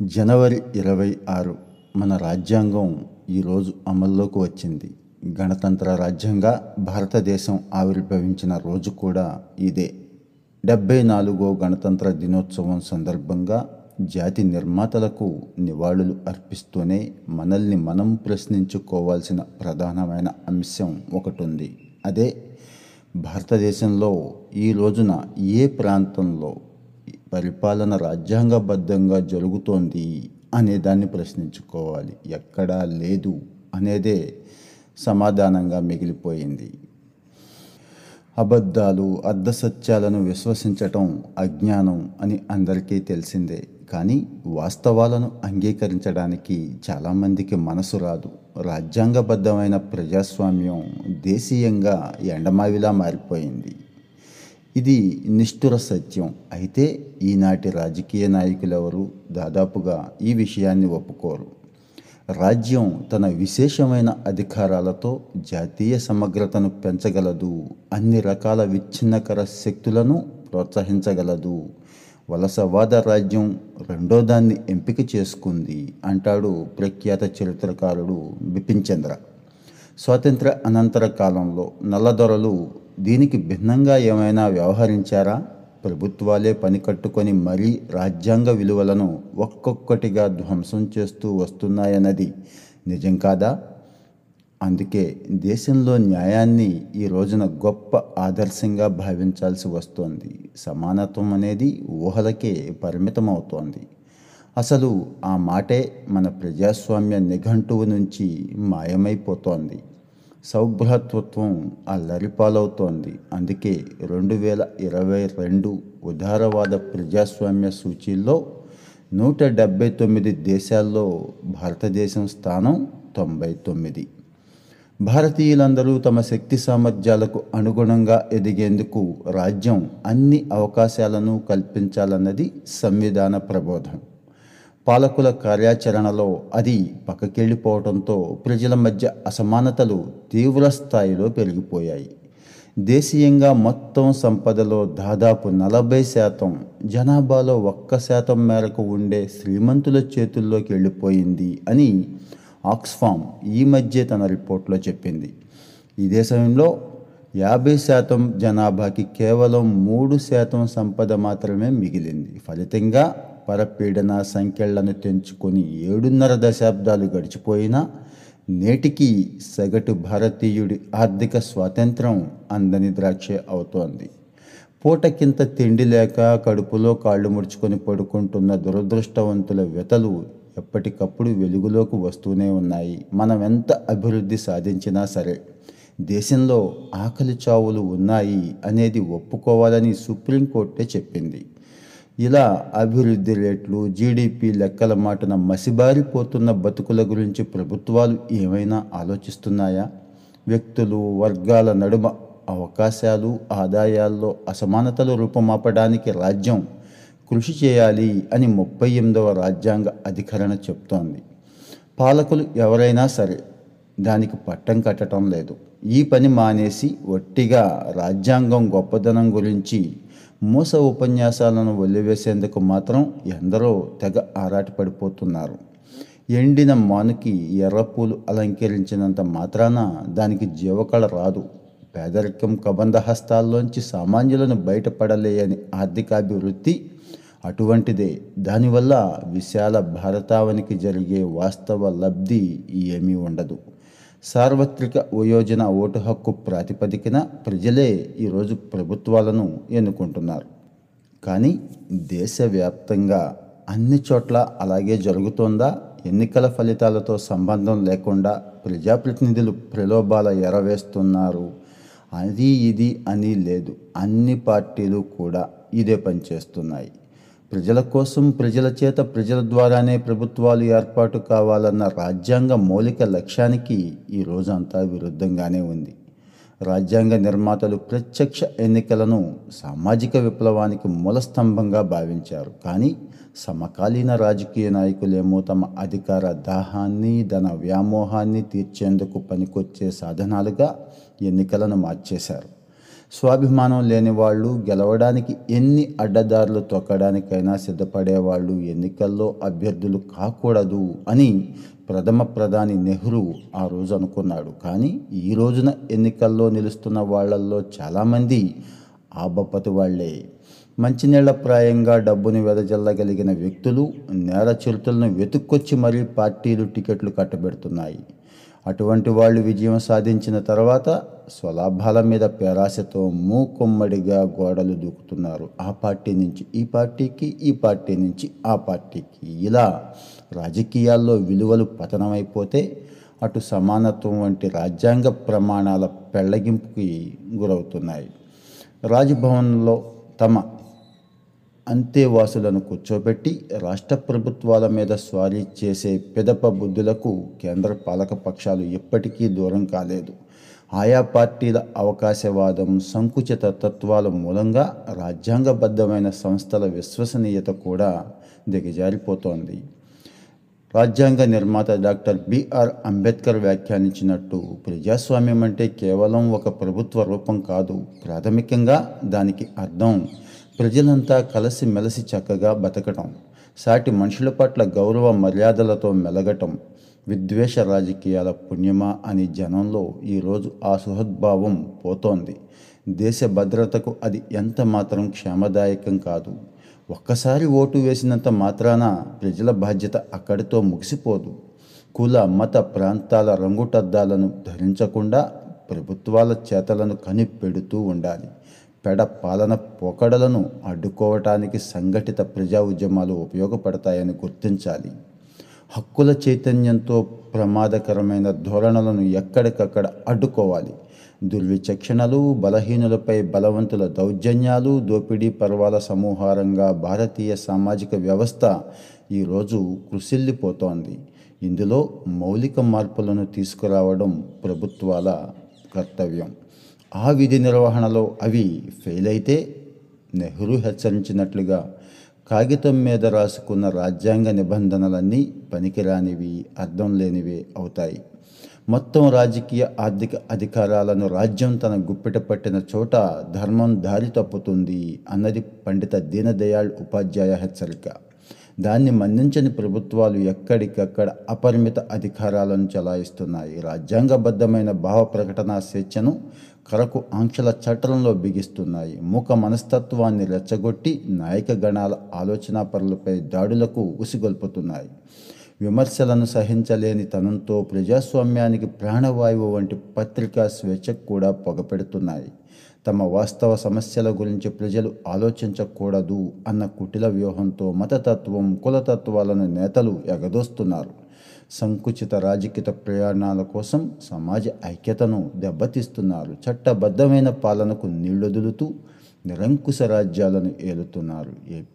జనవరి ఇరవై ఆరు మన రాజ్యాంగం ఈరోజు అమల్లోకి వచ్చింది. గణతంత్ర రాజ్యంగా భారతదేశం ఆవిర్భవించిన రోజు కూడా ఇదే. డెబ్బై నాలుగో గణతంత్ర దినోత్సవం సందర్భంగా జాతి నిర్మాతలకు నివాళులు అర్పిస్తూనే మనల్ని మనం ప్రశ్నించుకోవాల్సిన ప్రధానమైన అంశం ఒకటి ఉంది అదే భారతదేశంలో ఈ రోజున ఏ ప్రాంతంలో పరిపాలన రాజ్యాంగబద్ధంగా జరుగుతోంది అనే దాన్ని ప్రశ్నించుకోవాలి. ఎక్కడా లేదు అనేదే సమాధానంగా మిగిలిపోయింది. అబద్ధాలు అర్ధసత్యాలను విశ్వసించటం అజ్ఞానం అని అందరికీ తెలిసిందే. కానీ వాస్తవాలను అంగీకరించడానికి చాలామందికి మనసు రాదు. రాజ్యాంగబద్ధమైన ప్రజాస్వామ్యం దేశీయంగా ఎండమావిలా మారిపోయింది. ఇది నిష్ఠుర సత్యం. అయితే ఈనాటి రాజకీయ నాయకులెవరు దాదాపుగా ఈ విషయాన్ని ఒప్పుకోరు. రాజ్యం తన విశేషమైన అధికారాలతో జాతీయ సమగ్రతను పెంచగలదు. అన్ని రకాల విచ్ఛిన్నకర శక్తులను ప్రోత్సహించగలదు. వలసవాద రాజ్యం రెండో దాన్ని ఎంపిక చేసుకుంది అంటాడు ప్రఖ్యాత చరిత్రకారుడు బిపిన్ చంద్ర. స్వాతంత్ర అనంతర కాలంలో నల్లదొరలు దీనికి భిన్నంగా ఏమైనా వ్యవహరించారా? ప్రభుత్వాలే పని కట్టుకొని మరీ రాజ్యాంగ విలువలను ఒక్కొక్కటిగా ధ్వంసం చేస్తూ వస్తున్నాయన్నది నిజం కాదా? అందుకే దేశంలో న్యాయాన్ని ఈ రోజున గొప్ప ఆదర్శంగా భావించాల్సి వస్తోంది. సమానత్వం అనేది ఊహలకే పరిమితమవుతోంది. అసలు ఆ మాటే మన ప్రజాస్వామ్య నిఘంటువు నుంచి మాయమైపోతోంది. సౌభ్రతత్వం అల్లరిపాలవుతోంది. అందుకే రెండు వేల ఇరవై రెండు ఉదారవాద ప్రజాస్వామ్య సూచీల్లో నూట డెబ్భై తొమ్మిది దేశాల్లో భారతదేశం స్థానం తొంభై తొమ్మిది. భారతీయులందరూ తమ శక్తి సామర్థ్యాలకు అనుగుణంగా ఎదిగేందుకు రాజ్యం అన్ని అవకాశాలను కల్పించాలన్నది సంవిధాన ప్రబోధం. పాలకుల కార్యాచరణలో అది పక్కకెళ్ళిపోవడంతో ప్రజల మధ్య అసమానతలు తీవ్ర స్థాయిలో పెరిగిపోయాయి. దేశీయంగా మొత్తం సంపదలో దాదాపు నలభై శాతం జనాభాలో ఒక్క శాతం మేరకు ఉండే శ్రీమంతుల చేతుల్లోకి వెళ్ళిపోయింది అని ఆక్స్ఫామ్ ఈ మధ్య తన రిపోర్ట్లో చెప్పింది. ఇదే సమయంలో యాభై శాతం జనాభాకి కేవలం మూడు శాతం సంపద మాత్రమే మిగిలింది. ఫలితంగా పరపీడన సంఖ్యలను తెంచుకొని ఏడున్నర దశాబ్దాలు గడిచిపోయినా నేటికి సగటు భారతీయుడి ఆర్థిక స్వాతంత్రం అందని ద్రాక్ష అవుతోంది. పూటకింత తిండి లేక కడుపులో కాళ్ళు ముడుచుకొని పడుకుంటున్న దురదృష్టవంతుల వ్యతలు ఎప్పటికప్పుడు వెలుగులోకి వస్తూనే ఉన్నాయి. మనం ఎంత అభివృద్ధి సాధించినా సరే దేశంలో ఆకలి చావులు ఉన్నాయి అనేది ఒప్పుకోవాలని సుప్రీంకోర్టే చెప్పింది. ఇలా అభివృద్ధి రేట్లు జీడిపి లెక్కల మాటన మసిబారిపోతున్న బతుకుల గురించి ప్రభుత్వాలు ఏమైనా ఆలోచిస్తున్నాయా? వ్యక్తులు వర్గాల నడుమ అవకాశాలు ఆదాయాల్లో అసమానతలు రూపమాపడానికి రాజ్యం కృషి చేయాలి అని ముప్పై ఎనిమిదవ రాజ్యాంగ అధికరణ చెప్తోంది. పాలకులు ఎవరైనా సరే దానికి పట్టం కట్టడం లేదు. ఈ పని మానేసి ఒట్టిగా రాజ్యాంగం గొప్పదనం గురించి మూస ఉపన్యాసాలను వదిలివేసేందుకు మాత్రం ఎందరో తెగ ఆరాటపడిపోతున్నారు ఎండిన మానుకి ఎర్రపూలు అలంకరించినంత మాత్రాన దానికి జీవకళ రాదు. పేదరికం కబంధ హస్తాల్లోంచి సామాన్యులను బయటపడలేయని ఆర్థికాభివృద్ధి అటువంటిదే. దానివల్ల విశాల భారతావనికి జరిగే వాస్తవ లబ్ధి ఏమీ ఉండదు. సార్వత్రిక వయోజన ఓటు హక్కు ప్రాతిపదికన ప్రజలే ఈరోజు ప్రభుత్వాలను ఎన్నుకుంటున్నారు. కానీ దేశవ్యాప్తంగా అన్ని చోట్ల అలాగే జరుగుతోందా? ఎన్నికల ఫలితాలతో సంబంధం లేకుండా ప్రజాప్రతినిధులు ప్రలోభాల ఎరవేస్తున్నారు. అది ఇది అని లేదు. అన్ని పార్టీలు కూడా ఇదే పనిచేస్తున్నాయి ప్రజల కోసం ప్రజల చేత ప్రజల ద్వారానే ప్రభుత్వాలు ఏర్పాటు కావాలన్న రాజ్యాంగ మౌలిక లక్ష్యానికి ఈ రోజంతా విరుద్ధంగానే ఉంది. రాజ్యాంగ నిర్మాతలు ప్రత్యక్ష ఎన్నికలను సామాజిక విప్లవానికి మూలస్తంభంగా భావించారు. కానీ సమకాలీన రాజకీయ నాయకులేమో తమ అధికార దాహాన్ని ధన వ్యామోహాన్ని తీర్చేందుకు పనికొచ్చే సాధనాలుగా ఎన్నికలను మార్చేశారు. స్వాభిమానం లేని వాళ్ళు గెలవడానికి ఎన్ని అడ్డదారులు తొక్కడానికైనా సిద్ధపడేవాళ్ళు ఎన్నికల్లో అభ్యర్థులు కాకూడదు అని ప్రథమ ప్రధాని నెహ్రూ ఆ రోజు అనుకున్నాడు. కానీ ఈ రోజున ఎన్నికల్లో నిలుస్తున్న వాళ్ళల్లో చాలామంది ఆ వాళ్ళే మంచినీళ్ళప్రాయంగా డబ్బుని వెదజల్లగలిగిన వ్యక్తులు నేర చరిత్రలను వెతుక్కొచ్చి మరీ పార్టీలు టికెట్లు కట్టబెడుతున్నాయి. అటువంటి వాళ్ళు విజయం సాధించిన తర్వాత స్వలాభాల మీద పేరాశతో మూకుమ్మడిగా గోడలు దూకుతున్నారు. ఆ పార్టీ నుంచి ఈ పార్టీకి ఈ పార్టీ నుంచి ఆ పార్టీకి. ఇలా రాజకీయాల్లో విలువలు పతనమైపోతే అటు సమానత్వం వంటి రాజ్యాంగ ప్రమాణాల పెళ్ళగింపుకి గురవుతున్నాయి. రాజ్భవన్లో తమ అంతేవాసులను కూర్చోబెట్టి రాష్ట్ర ప్రభుత్వాల మీద స్వారీ చేసే పిదప బుద్ధులకు కేంద్ర పాలక పక్షాలు ఎప్పటికీ దూరం కాలేదు. ఆయా పార్టీల అవకాశవాదం సంకుచిత తత్వాల మూలంగా రాజ్యాంగబద్ధమైన సంస్థల విశ్వసనీయత కూడా దిగజారిపోతోంది. రాజ్యాంగ నిర్మాత డాక్టర్ బిఆర్ అంబేద్కర్ వ్యాఖ్యానించినట్టు ప్రజాస్వామ్యం అంటే కేవలం ఒక ప్రభుత్వ రూపం కాదు. ప్రాథమికంగా దానికి అర్థం ప్రజలంతా కలిసి మెలిసి చక్కగా బతకటం సాటి మనుషుల పట్ల గౌరవ మర్యాదలతో మెలగటం విద్వేష రాజకీయాల పుణ్యమా అని జనంలో ఈరోజు ఆ సుహద్భావం పోతోంది. దేశ భద్రతకు అది ఎంత మాత్రం క్షేమదాయకం కాదు. ఒక్కసారి ఓటు వేసినంత మాత్రాన ప్రజల బాధ్యత అక్కడితో ముగిసిపోదు. కుల మత ప్రాంతాల రంగుటద్దాలను ధరించకుండా ప్రభుత్వాల చేతలను కనిపెడుతూ ఉండాలి. పెడ పాలన పోకడలను అడ్డుకోవటానికి సంఘటిత ప్రజా ఉద్యమాలు ఉపయోగపడతాయని గుర్తించాలి. హక్కుల చైతన్యంతో ప్రమాదకరమైన ధోరణులను ఎక్కడికక్కడ అడ్డుకోవాలి. దుర్విచక్షణలు బలహీనులపై బలవంతుల దౌర్జన్యాలు దోపిడీ పర్వాల సమూహారంగా భారతీయ సామాజిక వ్యవస్థ ఈరోజు కృషిల్లిపోతోంది ఇందులో మౌలిక మార్పులను తీసుకురావడం ప్రభుత్వాల కర్తవ్యం. ఆ విధి నిర్వహణలో అవి ఫెయిల్ అయితే నెహ్రూ హెచ్చరించినట్లుగా కాగితం మీద రాసుకున్న రాజ్యాంగ నిబంధనలన్నీ పనికిరానివి అర్థం లేనివే అవుతాయి. మొత్తం రాజకీయ ఆర్థిక అధికారాలను రాజ్యం తన గుప్పిట పట్టిన చోట ధర్మం దారి తప్పుతుంది అన్నది పండిత దీనదయాళ్ ఉపాధ్యాయ హెచ్చరిక. దాన్ని మన్నించని ప్రభుత్వాలు ఎక్కడికక్కడ అపరిమిత అధికారాలను చలాయిస్తున్నాయి. రాజ్యాంగబద్ధమైన భావ ప్రకటన స్వేచ్ఛను కరకు ఆంక్షల చట్టంలో బిగిస్తున్నాయి. మూక మనస్తత్వాన్ని రెచ్చగొట్టి నాయక గణాల ఆలోచనా పరులపై దాడులకు ఉసిగొల్పుతున్నాయి. విమర్శలను సహించలేని తనంతో ప్రజాస్వామ్యానికి ప్రాణవాయువు వంటి పత్రికా స్వేచ్ఛకు కూడా పొగపెడుతున్నాయి తమ వాస్తవ సమస్యల గురించి ప్రజలు ఆలోచించకూడదు అన్న కుటిల వ్యూహంతో మతతత్వం కులతత్వాలను నేతలు ఎగదోస్తున్నారు. సంకుచిత రాజకీయ ప్రయాణాల కోసం సమాజ ఐక్యతను దెబ్బతీస్తున్నారు. చట్టబద్ధమైన పాలనకు నీళ్ళొదులుతూ నిరంకుశ రాజ్యాలను ఏలుతున్నారు. ఏపీ